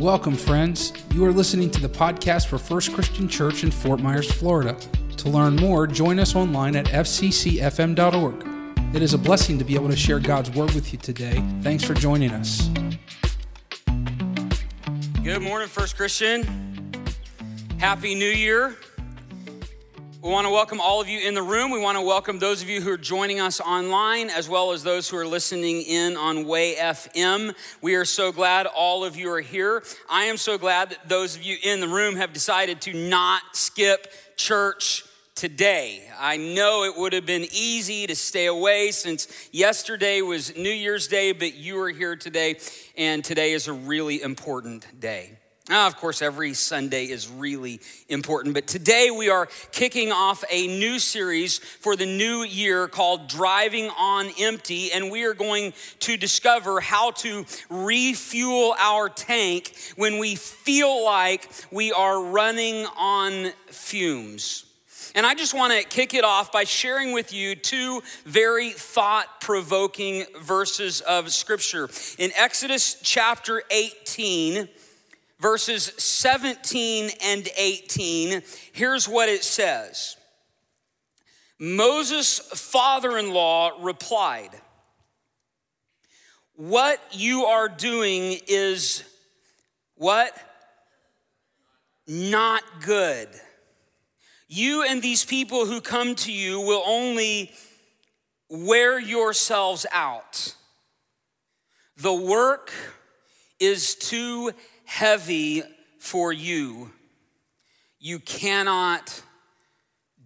Welcome, friends. You are listening to the podcast for First Christian Church in Fort Myers, Florida. To learn more, join us online at fccfm.org. It is a blessing to be able to share God's Word with you today. Thanks for joining us. Good morning, First Christian. Happy New Year. We want to welcome all of you in the room. We want to welcome those of you who are joining us online, as well as those who are listening in on Way FM. We are so glad all of you are here. I am so glad that those of you in the room have decided to not skip church today. I know it would have been easy to stay away since yesterday was New Year's Day, but you are here today, and today is a really important day. Now, of course, every Sunday is really important, but today we are kicking off a new series for the new year called Driving on Empty, and we are going to discover how to refuel our tank when we feel like we are running on fumes. And I just want to kick it off by sharing with you two very thought provoking verses of Scripture. In Exodus chapter 18, verses 17 and 18, here's what it says Moses' father in law replied, What you are doing is what? Not good. You and these people who come to you will only wear yourselves out. The work is too heavy for you. You cannot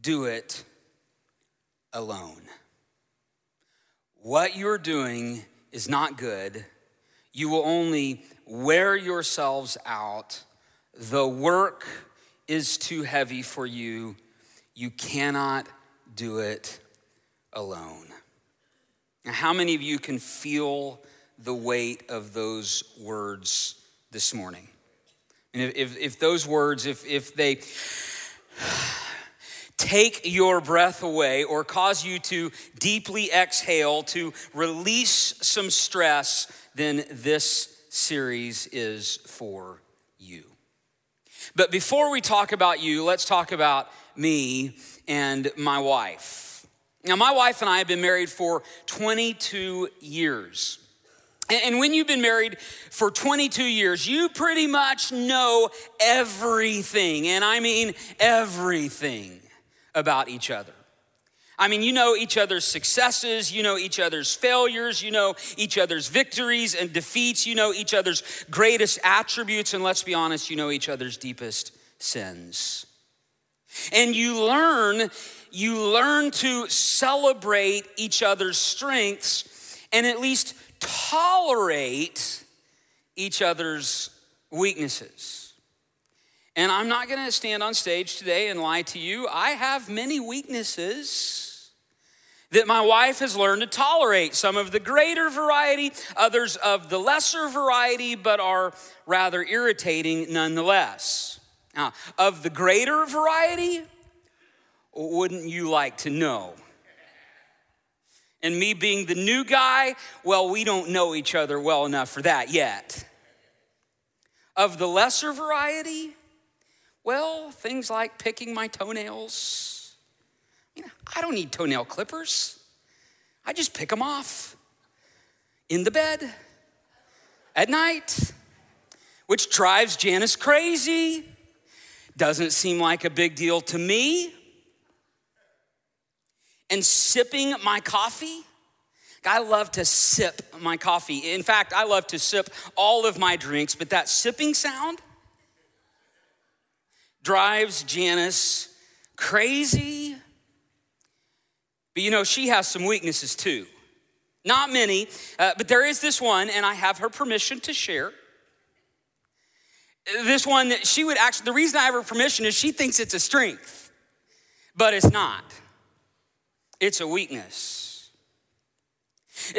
do it alone. What you're doing is not good. You will only wear yourselves out. The work is too heavy for you. You cannot do it alone. Now, how many of you can feel the weight of those words this morning. And if, if, if those words, if, if they take your breath away or cause you to deeply exhale, to release some stress, then this series is for you. But before we talk about you, let's talk about me and my wife. Now, my wife and I have been married for 22 years. And when you've been married for 22 years, you pretty much know everything, and I mean everything about each other. I mean, you know each other's successes, you know each other's failures, you know each other's victories and defeats, you know each other's greatest attributes, and let's be honest, you know each other's deepest sins. And you learn, you learn to celebrate each other's strengths and at least tolerate each other's weaknesses. And I'm not gonna stand on stage today and lie to you. I have many weaknesses that my wife has learned to tolerate. Some of the greater variety, others of the lesser variety, but are rather irritating nonetheless. Now, of the greater variety, wouldn't you like to know? And me being the new guy, well, we don't know each other well enough for that yet. Of the lesser variety, well, things like picking my toenails. You know, I don't need toenail clippers. I just pick them off in the bed at night, which drives Janice crazy. Doesn't seem like a big deal to me and sipping my coffee. I love to sip my coffee. In fact, I love to sip all of my drinks, but that sipping sound drives Janice crazy. But you know, she has some weaknesses too. Not many, uh, but there is this one, and I have her permission to share. This one that she would actually, the reason I have her permission is she thinks it's a strength, but it's not it's a weakness.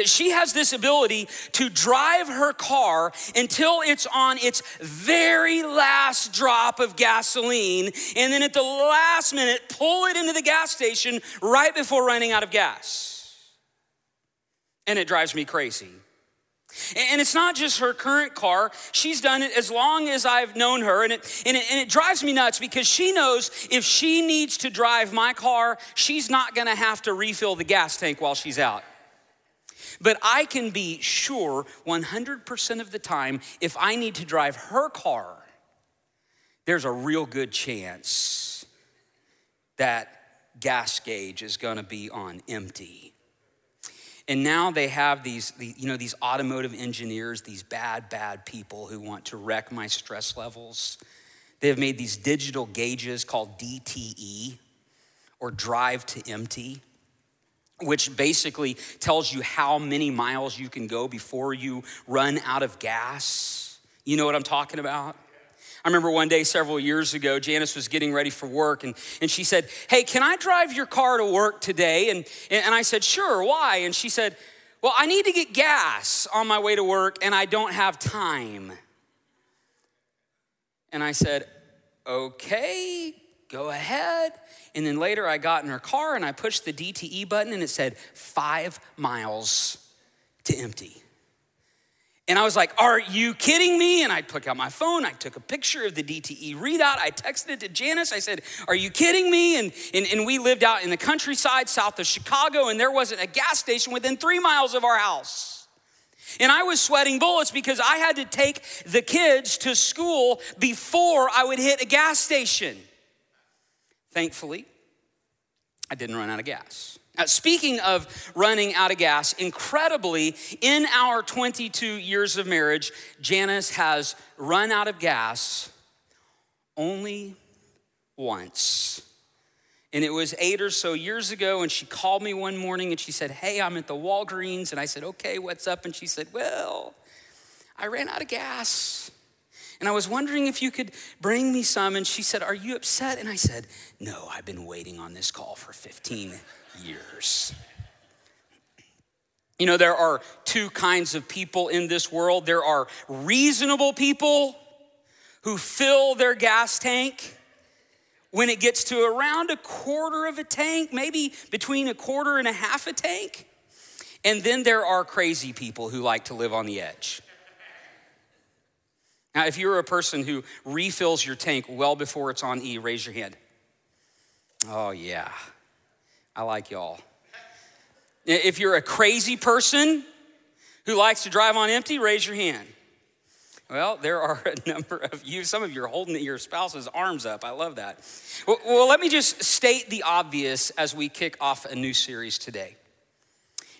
She has this ability to drive her car until it's on its very last drop of gasoline, and then at the last minute, pull it into the gas station right before running out of gas. And it drives me crazy. And it's not just her current car. She's done it as long as I've known her. And it, and, it, and it drives me nuts because she knows if she needs to drive my car, she's not gonna have to refill the gas tank while she's out. But I can be sure 100% of the time if I need to drive her car, there's a real good chance that gas gauge is gonna be on empty. And now they have these, you know, these automotive engineers, these bad, bad people who want to wreck my stress levels. They have made these digital gauges called DTE or drive to empty, which basically tells you how many miles you can go before you run out of gas. You know what I'm talking about? I remember one day several years ago, Janice was getting ready for work and, and she said, Hey, can I drive your car to work today? And, and I said, Sure, why? And she said, Well, I need to get gas on my way to work and I don't have time. And I said, Okay, go ahead. And then later I got in her car and I pushed the DTE button and it said five miles to empty. And I was like, Are you kidding me? And I took out my phone, I took a picture of the DTE readout, I texted it to Janice. I said, Are you kidding me? And, and, and we lived out in the countryside south of Chicago, and there wasn't a gas station within three miles of our house. And I was sweating bullets because I had to take the kids to school before I would hit a gas station. Thankfully, I didn't run out of gas. Uh, speaking of running out of gas, incredibly, in our 22 years of marriage, Janice has run out of gas only once. And it was eight or so years ago, and she called me one morning and she said, Hey, I'm at the Walgreens. And I said, Okay, what's up? And she said, Well, I ran out of gas. And I was wondering if you could bring me some. And she said, Are you upset? And I said, No, I've been waiting on this call for 15 years. You know, there are two kinds of people in this world there are reasonable people who fill their gas tank when it gets to around a quarter of a tank, maybe between a quarter and a half a tank. And then there are crazy people who like to live on the edge. Now, if you're a person who refills your tank well before it's on E, raise your hand. Oh, yeah. I like y'all. If you're a crazy person who likes to drive on empty, raise your hand. Well, there are a number of you. Some of you are holding your spouse's arms up. I love that. Well, well, let me just state the obvious as we kick off a new series today.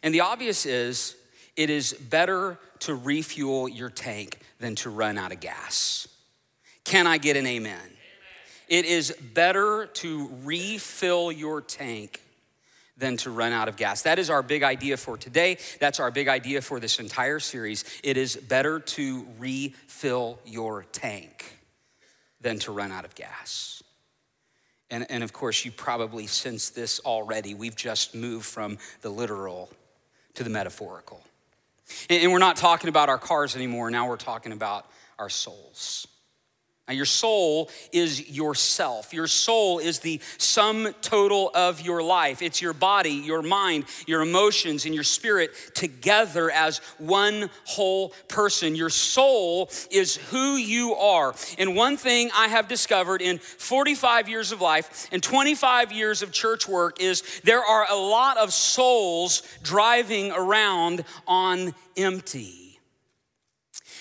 And the obvious is it is better to refuel your tank than to run out of gas. Can I get an amen? amen. It is better to refill your tank than to run out of gas. That is our big idea for today. That's our big idea for this entire series. It is better to refill your tank than to run out of gas. And, and of course, you probably sense this already. We've just moved from the literal to the metaphorical. And, and we're not talking about our cars anymore. Now we're talking about our souls. Now, your soul is yourself. Your soul is the sum total of your life. It's your body, your mind, your emotions, and your spirit together as one whole person. Your soul is who you are. And one thing I have discovered in 45 years of life and 25 years of church work is there are a lot of souls driving around on empty.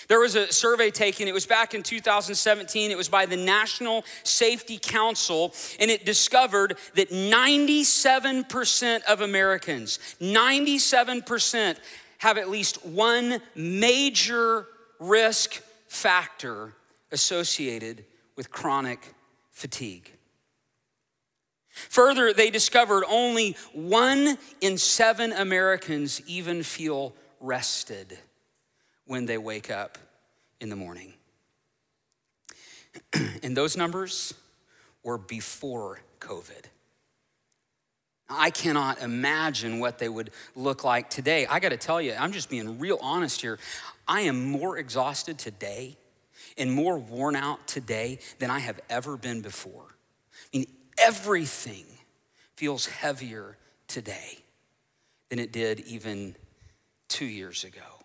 There was a survey taken, it was back in 2017, it was by the National Safety Council, and it discovered that 97% of Americans, 97% have at least one major risk factor associated with chronic fatigue. Further, they discovered only one in seven Americans even feel rested when they wake up in the morning. and those numbers were before COVID. I cannot imagine what they would look like today. I got to tell you, I'm just being real honest here. I am more exhausted today and more worn out today than I have ever been before. I mean, everything feels heavier today than it did even two years ago.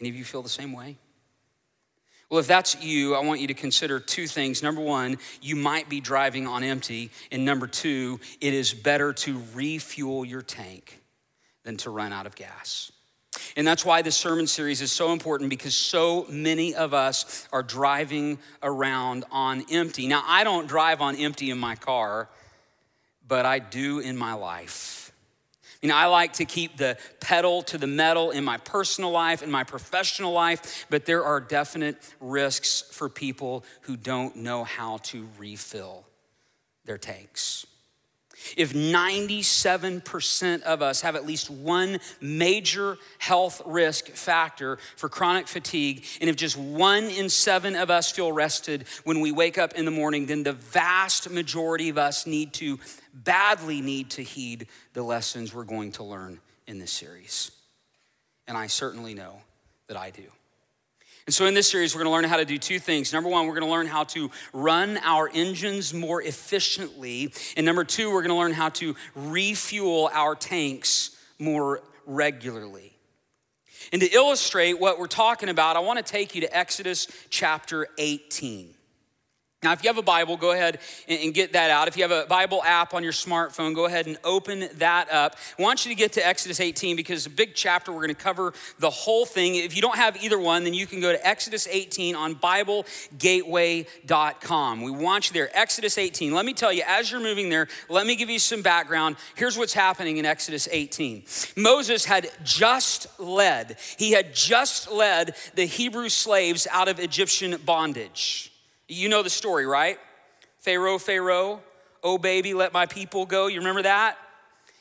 Any of you feel the same way? Well, if that's you, I want you to consider two things. Number one, you might be driving on empty. And number two, it is better to refuel your tank than to run out of gas. And that's why this sermon series is so important because so many of us are driving around on empty. Now, I don't drive on empty in my car, but I do in my life. You know, I like to keep the pedal to the metal in my personal life, in my professional life, but there are definite risks for people who don't know how to refill their tanks. If 97% of us have at least one major health risk factor for chronic fatigue, and if just one in seven of us feel rested when we wake up in the morning, then the vast majority of us need to, badly need to heed the lessons we're going to learn in this series. And I certainly know that I do. And so, in this series, we're gonna learn how to do two things. Number one, we're gonna learn how to run our engines more efficiently. And number two, we're gonna learn how to refuel our tanks more regularly. And to illustrate what we're talking about, I wanna take you to Exodus chapter 18. Now, if you have a Bible, go ahead and get that out. If you have a Bible app on your smartphone, go ahead and open that up. I want you to get to Exodus 18 because it's a big chapter. We're going to cover the whole thing. If you don't have either one, then you can go to Exodus 18 on BibleGateway.com. We want you there. Exodus 18. Let me tell you, as you're moving there, let me give you some background. Here's what's happening in Exodus 18 Moses had just led, he had just led the Hebrew slaves out of Egyptian bondage. You know the story, right? Pharaoh, Pharaoh, oh baby, let my people go. You remember that?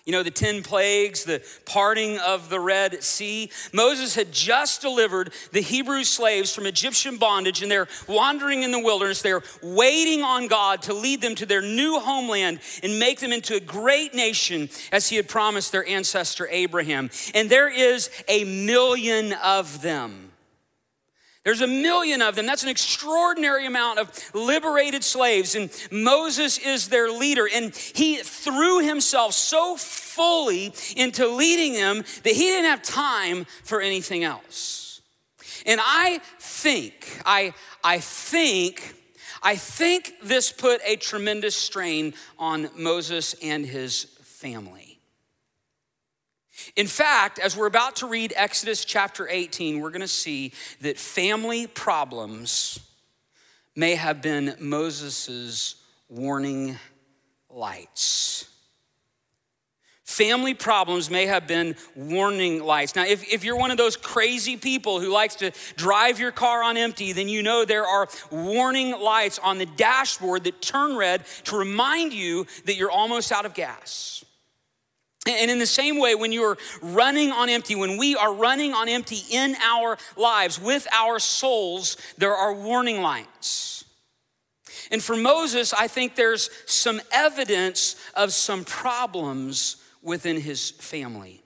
You know, the 10 plagues, the parting of the Red Sea. Moses had just delivered the Hebrew slaves from Egyptian bondage, and they're wandering in the wilderness. They're waiting on God to lead them to their new homeland and make them into a great nation as He had promised their ancestor Abraham. And there is a million of them. There's a million of them. That's an extraordinary amount of liberated slaves. And Moses is their leader. And he threw himself so fully into leading them that he didn't have time for anything else. And I think, I, I think, I think this put a tremendous strain on Moses and his family. In fact, as we're about to read Exodus chapter 18, we're going to see that family problems may have been Moses' warning lights. Family problems may have been warning lights. Now, if, if you're one of those crazy people who likes to drive your car on empty, then you know there are warning lights on the dashboard that turn red to remind you that you're almost out of gas. And in the same way, when you are running on empty, when we are running on empty in our lives with our souls, there are warning lights. And for Moses, I think there's some evidence of some problems within his family,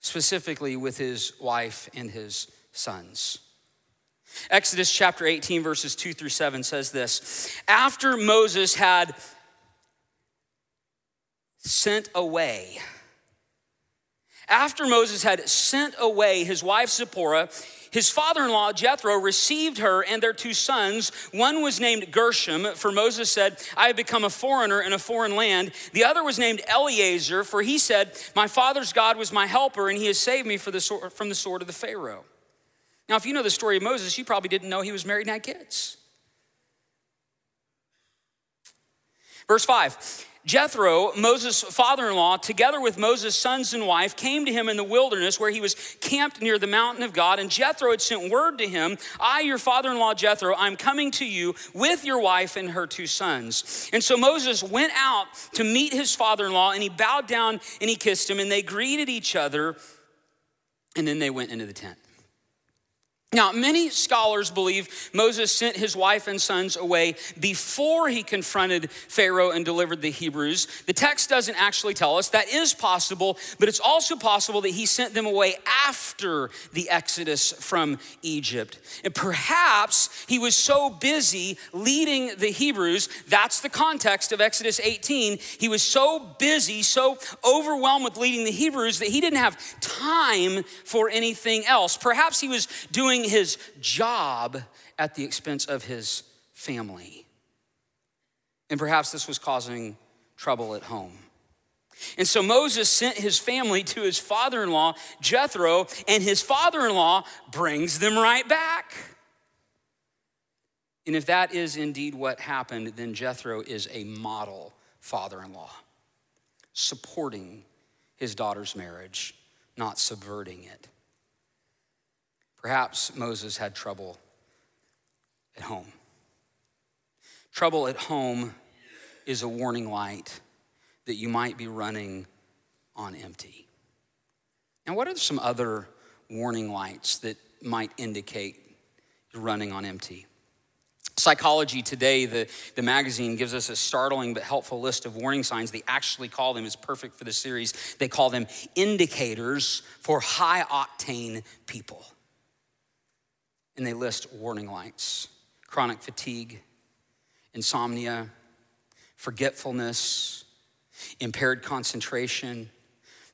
specifically with his wife and his sons. Exodus chapter 18, verses 2 through 7 says this After Moses had sent away. After Moses had sent away his wife Zipporah, his father in law Jethro received her and their two sons. One was named Gershom, for Moses said, I have become a foreigner in a foreign land. The other was named Eleazar, for he said, My father's God was my helper, and he has saved me from the sword of the Pharaoh. Now, if you know the story of Moses, you probably didn't know he was married and had kids. Verse 5 Jethro, Moses' father in law, together with Moses' sons and wife, came to him in the wilderness where he was camped near the mountain of God. And Jethro had sent word to him I, your father in law Jethro, I'm coming to you with your wife and her two sons. And so Moses went out to meet his father in law, and he bowed down and he kissed him, and they greeted each other, and then they went into the tent. Now, many scholars believe Moses sent his wife and sons away before he confronted Pharaoh and delivered the Hebrews. The text doesn't actually tell us. That is possible, but it's also possible that he sent them away after the exodus from Egypt. And perhaps he was so busy leading the Hebrews, that's the context of Exodus 18. He was so busy, so overwhelmed with leading the Hebrews that he didn't have time for anything else. Perhaps he was doing his job at the expense of his family. And perhaps this was causing trouble at home. And so Moses sent his family to his father in law, Jethro, and his father in law brings them right back. And if that is indeed what happened, then Jethro is a model father in law, supporting his daughter's marriage, not subverting it. Perhaps Moses had trouble at home. Trouble at home is a warning light that you might be running on empty. Now, what are some other warning lights that might indicate you're running on empty? Psychology Today, the, the magazine, gives us a startling but helpful list of warning signs. They actually call them, is perfect for the series, they call them indicators for high octane people and they list warning lights chronic fatigue, insomnia, forgetfulness, impaired concentration,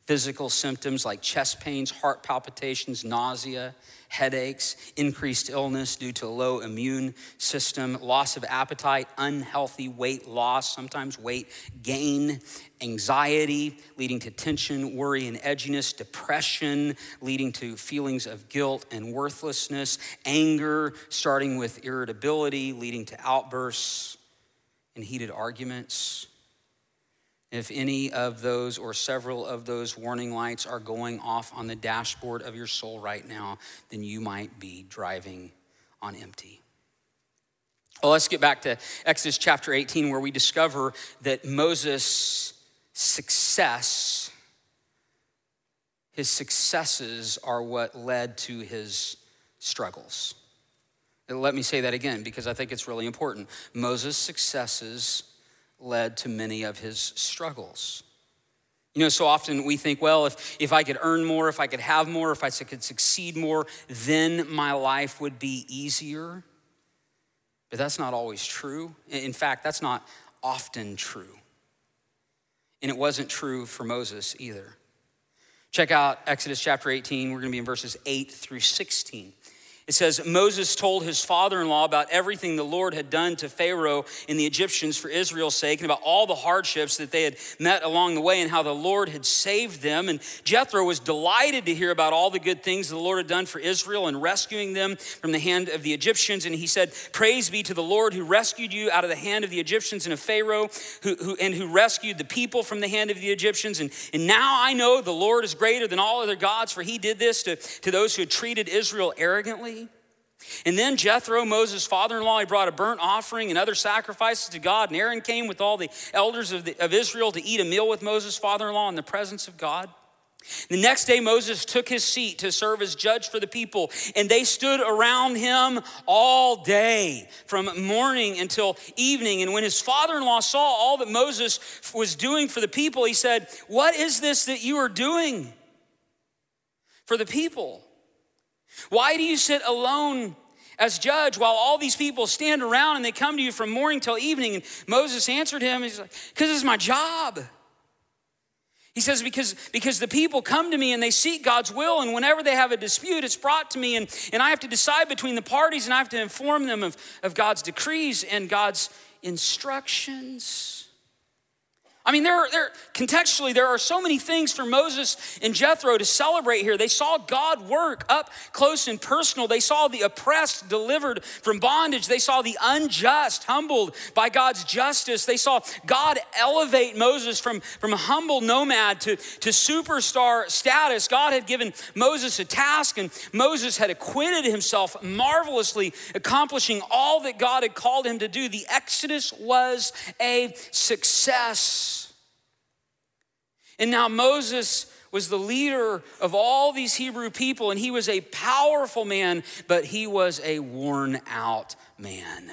physical symptoms like chest pains, heart palpitations, nausea, headaches, increased illness due to a low immune system, loss of appetite, unhealthy weight loss, sometimes weight gain, anxiety leading to tension, worry, and edginess, depression leading to feelings of guilt and worthlessness, anger starting with irritability leading to outbursts and heated arguments if any of those or several of those warning lights are going off on the dashboard of your soul right now, then you might be driving on empty. Well, let's get back to Exodus chapter 18, where we discover that Moses' success, his successes are what led to his struggles. And Let me say that again because I think it's really important. Moses' successes led to many of his struggles. You know, so often we think, well, if, if I could earn more, if I could have more, if I could succeed more, then my life would be easier. But that's not always true. In fact, that's not often true. And it wasn't true for Moses either. Check out Exodus chapter 18. We're going to be in verses 8 through 16. It says, Moses told his father in law about everything the Lord had done to Pharaoh and the Egyptians for Israel's sake, and about all the hardships that they had met along the way, and how the Lord had saved them. And Jethro was delighted to hear about all the good things the Lord had done for Israel and rescuing them from the hand of the Egyptians. And he said, Praise be to the Lord who rescued you out of the hand of the Egyptians and of Pharaoh, who, who, and who rescued the people from the hand of the Egyptians. And, and now I know the Lord is greater than all other gods, for he did this to, to those who had treated Israel arrogantly. And then Jethro, Moses' father in law, he brought a burnt offering and other sacrifices to God. And Aaron came with all the elders of, the, of Israel to eat a meal with Moses' father in law in the presence of God. The next day, Moses took his seat to serve as judge for the people, and they stood around him all day, from morning until evening. And when his father in law saw all that Moses was doing for the people, he said, What is this that you are doing for the people? Why do you sit alone as judge while all these people stand around and they come to you from morning till evening? And Moses answered him, he's like, because it's my job. He says, because, because the people come to me and they seek God's will, and whenever they have a dispute, it's brought to me, and, and I have to decide between the parties, and I have to inform them of, of God's decrees and God's instructions. I mean, there, there, contextually, there are so many things for Moses and Jethro to celebrate here. They saw God work up close and personal. They saw the oppressed delivered from bondage. They saw the unjust humbled by God's justice. They saw God elevate Moses from, from a humble nomad to, to superstar status. God had given Moses a task, and Moses had acquitted himself marvelously, accomplishing all that God had called him to do. The Exodus was a success. And now Moses was the leader of all these Hebrew people, and he was a powerful man, but he was a worn out man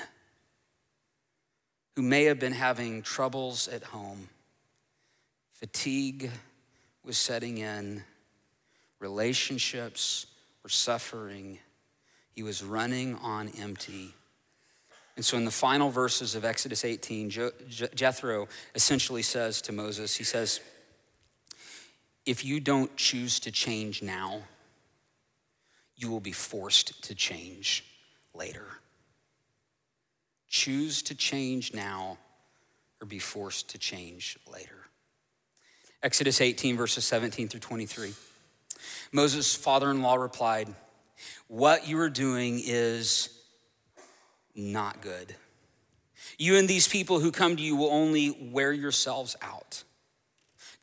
who may have been having troubles at home. Fatigue was setting in, relationships were suffering, he was running on empty. And so, in the final verses of Exodus 18, Jethro essentially says to Moses, he says, If you don't choose to change now, you will be forced to change later. Choose to change now or be forced to change later. Exodus 18, verses 17 through 23. Moses' father in law replied, What you are doing is not good. You and these people who come to you will only wear yourselves out.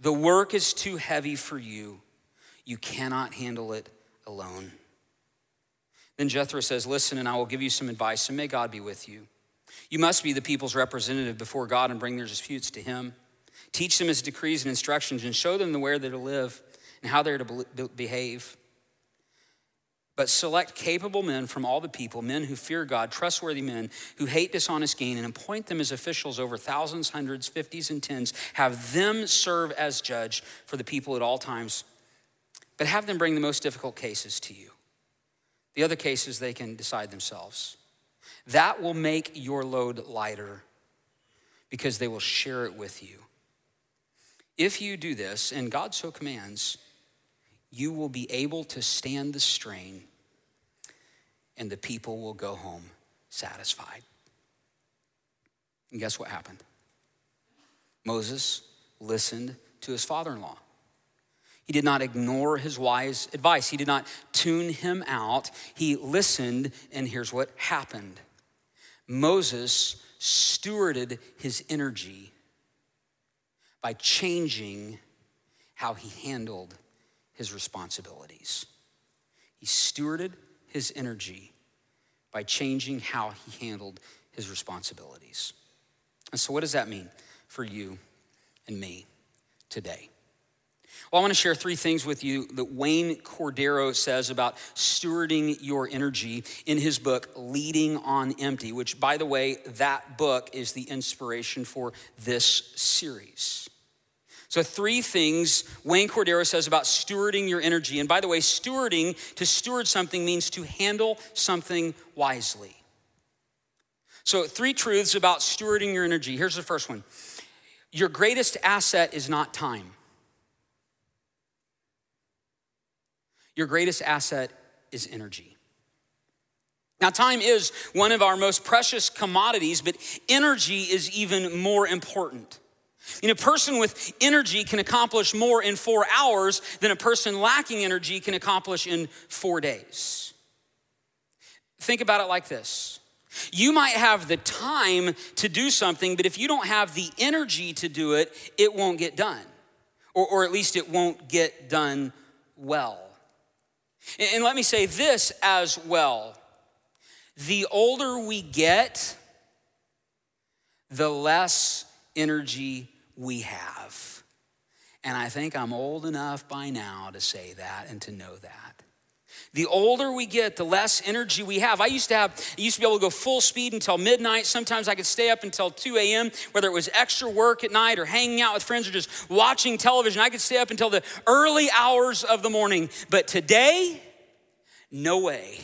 The work is too heavy for you. You cannot handle it alone. Then Jethro says, Listen, and I will give you some advice, and may God be with you. You must be the people's representative before God and bring their disputes to Him. Teach them His decrees and instructions, and show them the way they're to live and how they're to behave. But select capable men from all the people, men who fear God, trustworthy men who hate dishonest gain, and appoint them as officials over thousands, hundreds, fifties, and tens. Have them serve as judge for the people at all times. But have them bring the most difficult cases to you. The other cases they can decide themselves. That will make your load lighter because they will share it with you. If you do this, and God so commands, you will be able to stand the strain, and the people will go home satisfied. And guess what happened? Moses listened to his father in law. He did not ignore his wise advice. He did not tune him out. He listened, and here's what happened Moses stewarded his energy by changing how he handled his responsibilities. He stewarded his energy by changing how he handled his responsibilities. And so, what does that mean for you and me today? Well, I want to share three things with you that Wayne Cordeiro says about stewarding your energy in his book, Leading on Empty, which, by the way, that book is the inspiration for this series. So, three things Wayne Cordeiro says about stewarding your energy. And by the way, stewarding, to steward something means to handle something wisely. So, three truths about stewarding your energy. Here's the first one Your greatest asset is not time. Your greatest asset is energy. Now, time is one of our most precious commodities, but energy is even more important. You know, a person with energy can accomplish more in four hours than a person lacking energy can accomplish in four days. Think about it like this you might have the time to do something, but if you don't have the energy to do it, it won't get done, or, or at least it won't get done well. And, and let me say this as well the older we get, the less energy we have. And I think I'm old enough by now to say that and to know that. The older we get, the less energy we have. I used to have, I used to be able to go full speed until midnight. Sometimes I could stay up until 2 a.m., whether it was extra work at night or hanging out with friends or just watching television. I could stay up until the early hours of the morning. But today, no way.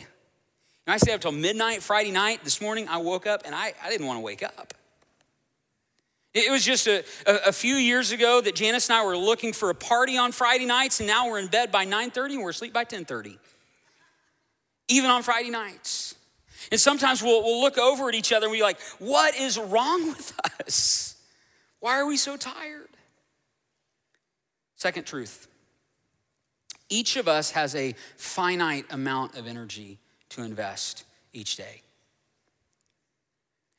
And I stayed up until midnight Friday night. This morning I woke up and I, I didn't want to wake up. It was just a, a, few years ago that Janice and I were looking for a party on Friday nights, and now we're in bed by 9:30 and we're asleep by 10:30. Even on Friday nights. And sometimes we'll, we'll look over at each other and we're like, what is wrong with us? Why are we so tired? Second truth. Each of us has a finite amount of energy to invest each day.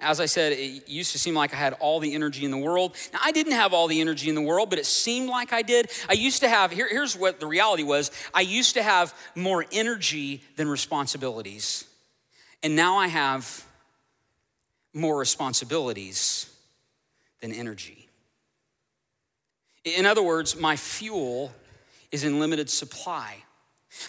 As I said, it used to seem like I had all the energy in the world. Now, I didn't have all the energy in the world, but it seemed like I did. I used to have, here, here's what the reality was I used to have more energy than responsibilities. And now I have more responsibilities than energy. In other words, my fuel is in limited supply.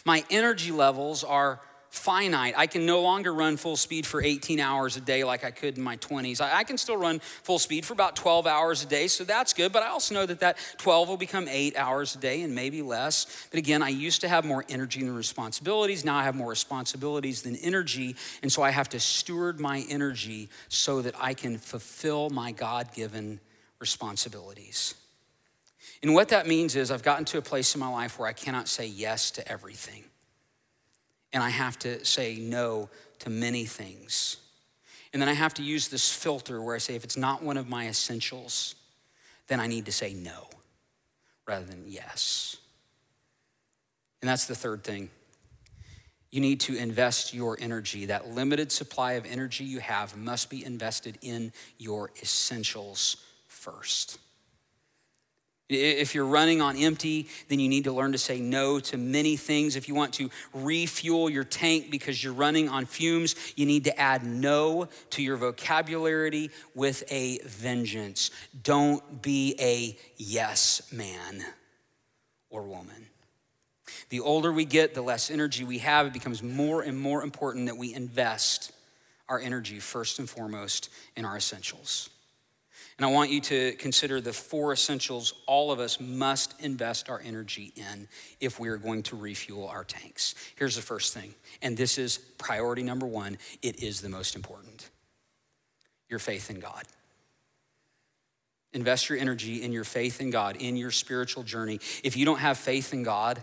My energy levels are finite. I can no longer run full speed for 18 hours a day like I could in my 20s. I, can still run full speed for about 12 hours a day, so that's good. But I also know that that 12 will become eight hours a day and maybe less. But again, I used to have more energy than responsibilities. Now I have more responsibilities than energy. And so I have to steward my energy so that I can fulfill my God given responsibilities. And what that means is I've gotten to a place in my life where I cannot say yes to everything and I have to say no to many things. And then I have to use this filter where I say, if it's not one of my essentials, then I need to say no rather than yes. And that's the third thing. You need to invest your energy. That limited supply of energy you have must be invested in your essentials first. If you're running on empty, then you need to learn to say no to many things. If you want to refuel your tank because you're running on fumes, you need to add no to your vocabulary with a vengeance. Don't be a yes man or woman. The older we get, the less energy we have. It becomes more and more important that we invest our energy first and foremost in our essentials. And I want you to consider the four essentials all of us must invest our energy in if we are going to refuel our tanks. Here's the first thing, and this is priority number one it is the most important your faith in God. Invest your energy in your faith in God, in your spiritual journey. If you don't have faith in God,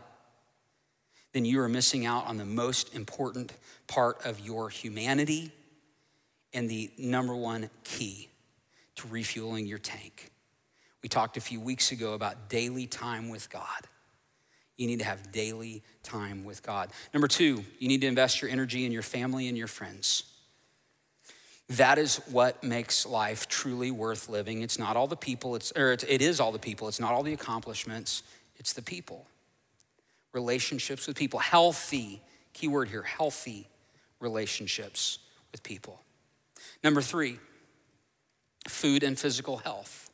then you are missing out on the most important part of your humanity and the number one key to refueling your tank. We talked a few weeks ago about daily time with God. You need to have daily time with God. Number two, you need to invest your energy in your family and your friends. That is what makes life truly worth living. It's not all the people, it's, or it is all the people. It's not all the accomplishments, it's the people. Relationships with people, healthy, key word here, healthy relationships with people. Number three, food and physical health.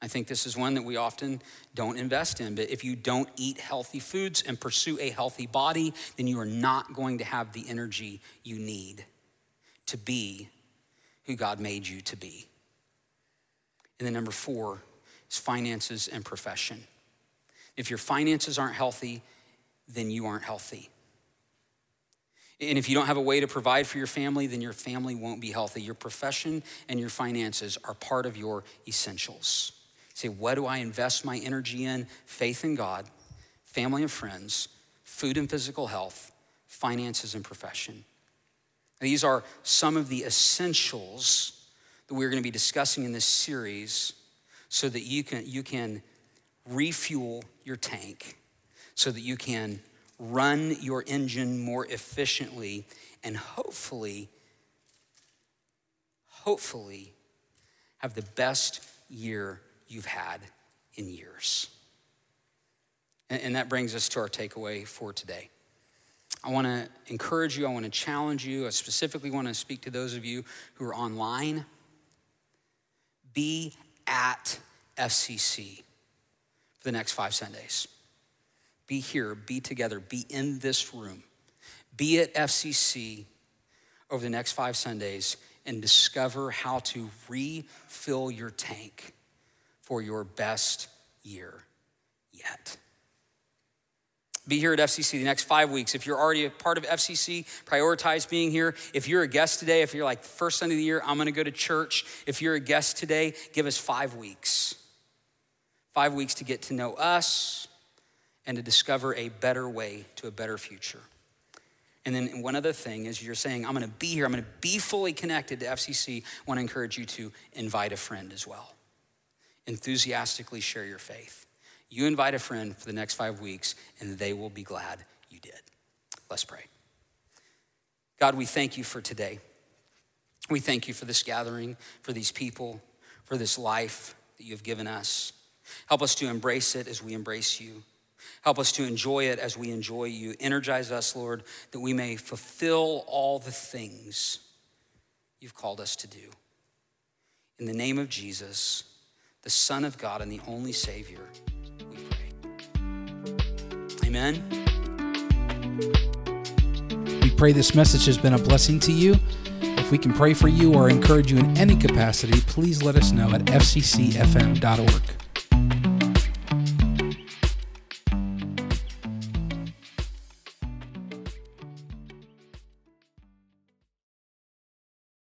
I think this is one that we often don't invest in. But if you don't eat healthy foods and pursue a healthy body, then you are not going to have the energy you need to be who God made you to be. And then number four is finances and profession. If your finances aren't healthy, then you aren't healthy. And if you don't have a way to provide for your family, then your family won't be healthy. Your profession and your finances are part of your essentials. say, what do I invest my energy in? Faith in God, family and friends, food and physical health, finances and profession. These are some of the essentials that we're going to be discussing in this series so that you can, you can refuel your tank, so that you can run your engine more efficiently, and hopefully, hopefully, have the best year you've had in years. And, that brings us to our takeaway for today. I want to encourage you, I want to challenge you. I specifically want to speak to those of you who are online. Be at FCC for the next five Sundays be here, be together, be in this room, be at FCC over the next five Sundays and discover how to refill your tank for your best year yet. Be here at FCC the next five weeks. If you're already a part of FCC, prioritize being here. If you're a guest today, if you're like first Sunday of the year, I'm gonna go to church. If you're a guest today, give us five weeks. Five weeks to get to know us, and to discover a better way to a better future. And then one other thing is you're saying, I'm gonna be here, I'm gonna be fully connected to FCC. I wanna encourage you to invite a friend as well. Enthusiastically share your faith. You invite a friend for the next five weeks, and they will be glad you did. Let's pray. God, we thank you for today. We thank you for this gathering, for these people, for this life that you've given us. Help us to embrace it as we embrace you. Help us to enjoy it as we enjoy you. Energize us, Lord, that we may fulfill all the things you've called us to do. In the name of Jesus, the Son of God and the only Savior, we pray. Amen. We pray this message has been a blessing to you. If we can pray for you or encourage you in any capacity, please let us know at fccfm.org.